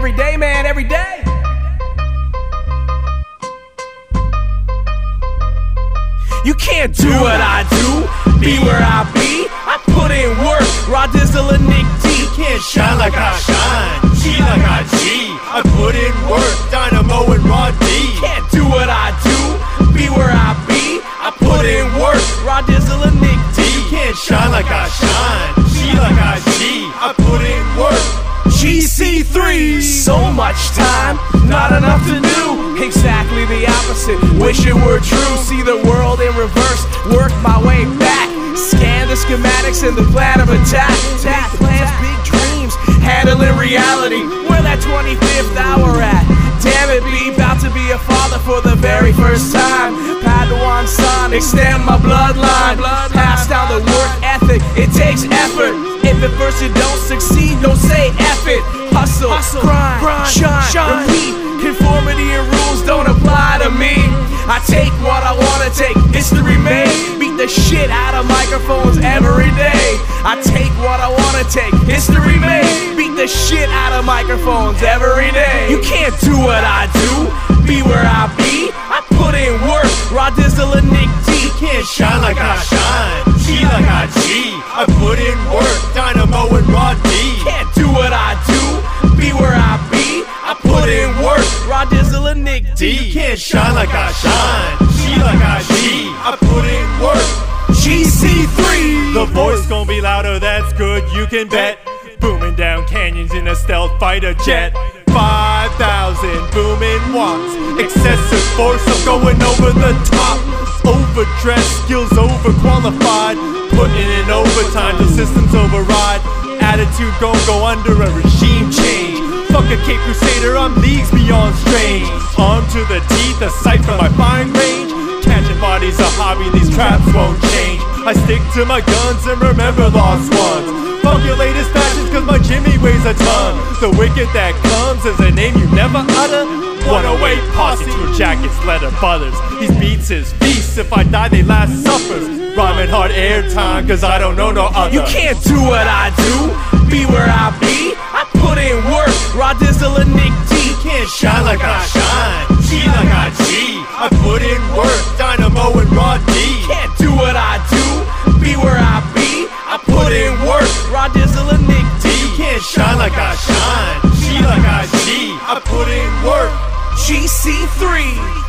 Every day, man, every day. You can't do what I do, be where I be. I put in work, Rod Dizzle and Nick D. Can't shine like I shine, like I much time, not enough to do. Exactly the opposite. Wish it were true. See the world in reverse. Work my way back. Scan the schematics and the plan of attack. Big plans, big dreams. Handling reality. Where that 25th hour at? Damn it, be about to be a father for the very first time. Padawan son, extend my bloodline. Pass down the work ethic. It takes effort. If at first you don't succeed, don't say it. Hustle, grind, shine, repeat. Conformity and rules don't apply to me. I take what I wanna take, history made. Beat the shit out of microphones every day. I take what I wanna take, history made. Beat the shit out of microphones every day. You can't do what I do, be where I be. I put in work, Rod Dizzle and Nick D. Can't shine like I shine, G like I G. I put in work, Nick D. You can't shine like I shine, G like I G. I put in work. GC3. The voice gon' be louder, that's good, you can bet. Booming down canyons in a stealth fighter jet. 5,000 booming watts. Excessive force, I'm going over the top. Overdressed, skills overqualified. Putting in overtime, the system's override. Attitude gon' go under a regime change. Fuck a Cape Crusader, I'm leagues beyond strange. I stick to my guns and remember lost ones. Fuck your latest fashions, cause my Jimmy weighs a ton. The wicked that comes is a name you never utter. One away posse, two jackets, leather butters. These beats is feasts, if I die, they last suppers. Rhyming hard airtime, cause I don't know no other. You can't do what I do, be where I be. I put in Three.